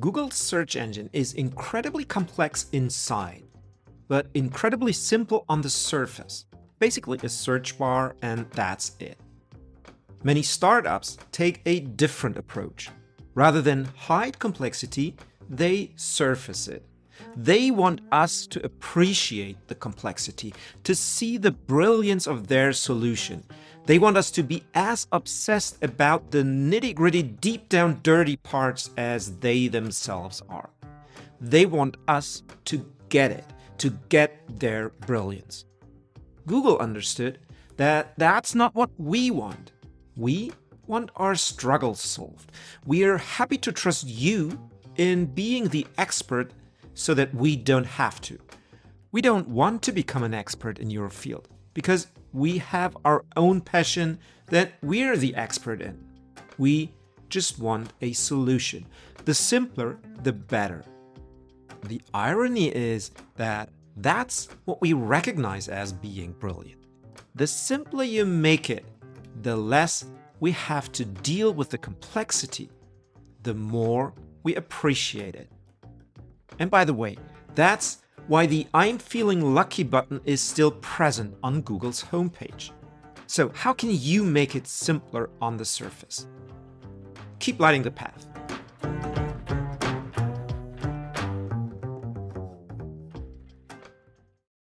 Google's search engine is incredibly complex inside, but incredibly simple on the surface. Basically, a search bar, and that's it. Many startups take a different approach. Rather than hide complexity, they surface it. They want us to appreciate the complexity, to see the brilliance of their solution. They want us to be as obsessed about the nitty gritty, deep down dirty parts as they themselves are. They want us to get it, to get their brilliance. Google understood that that's not what we want. We want our struggles solved. We are happy to trust you in being the expert so that we don't have to. We don't want to become an expert in your field because we have our own passion that we're the expert in. We just want a solution. The simpler, the better. The irony is that that's what we recognize as being brilliant. The simpler you make it, the less we have to deal with the complexity, the more we appreciate it. And by the way, that's why the I'm feeling lucky button is still present on Google's homepage. So, how can you make it simpler on the surface? Keep lighting the path.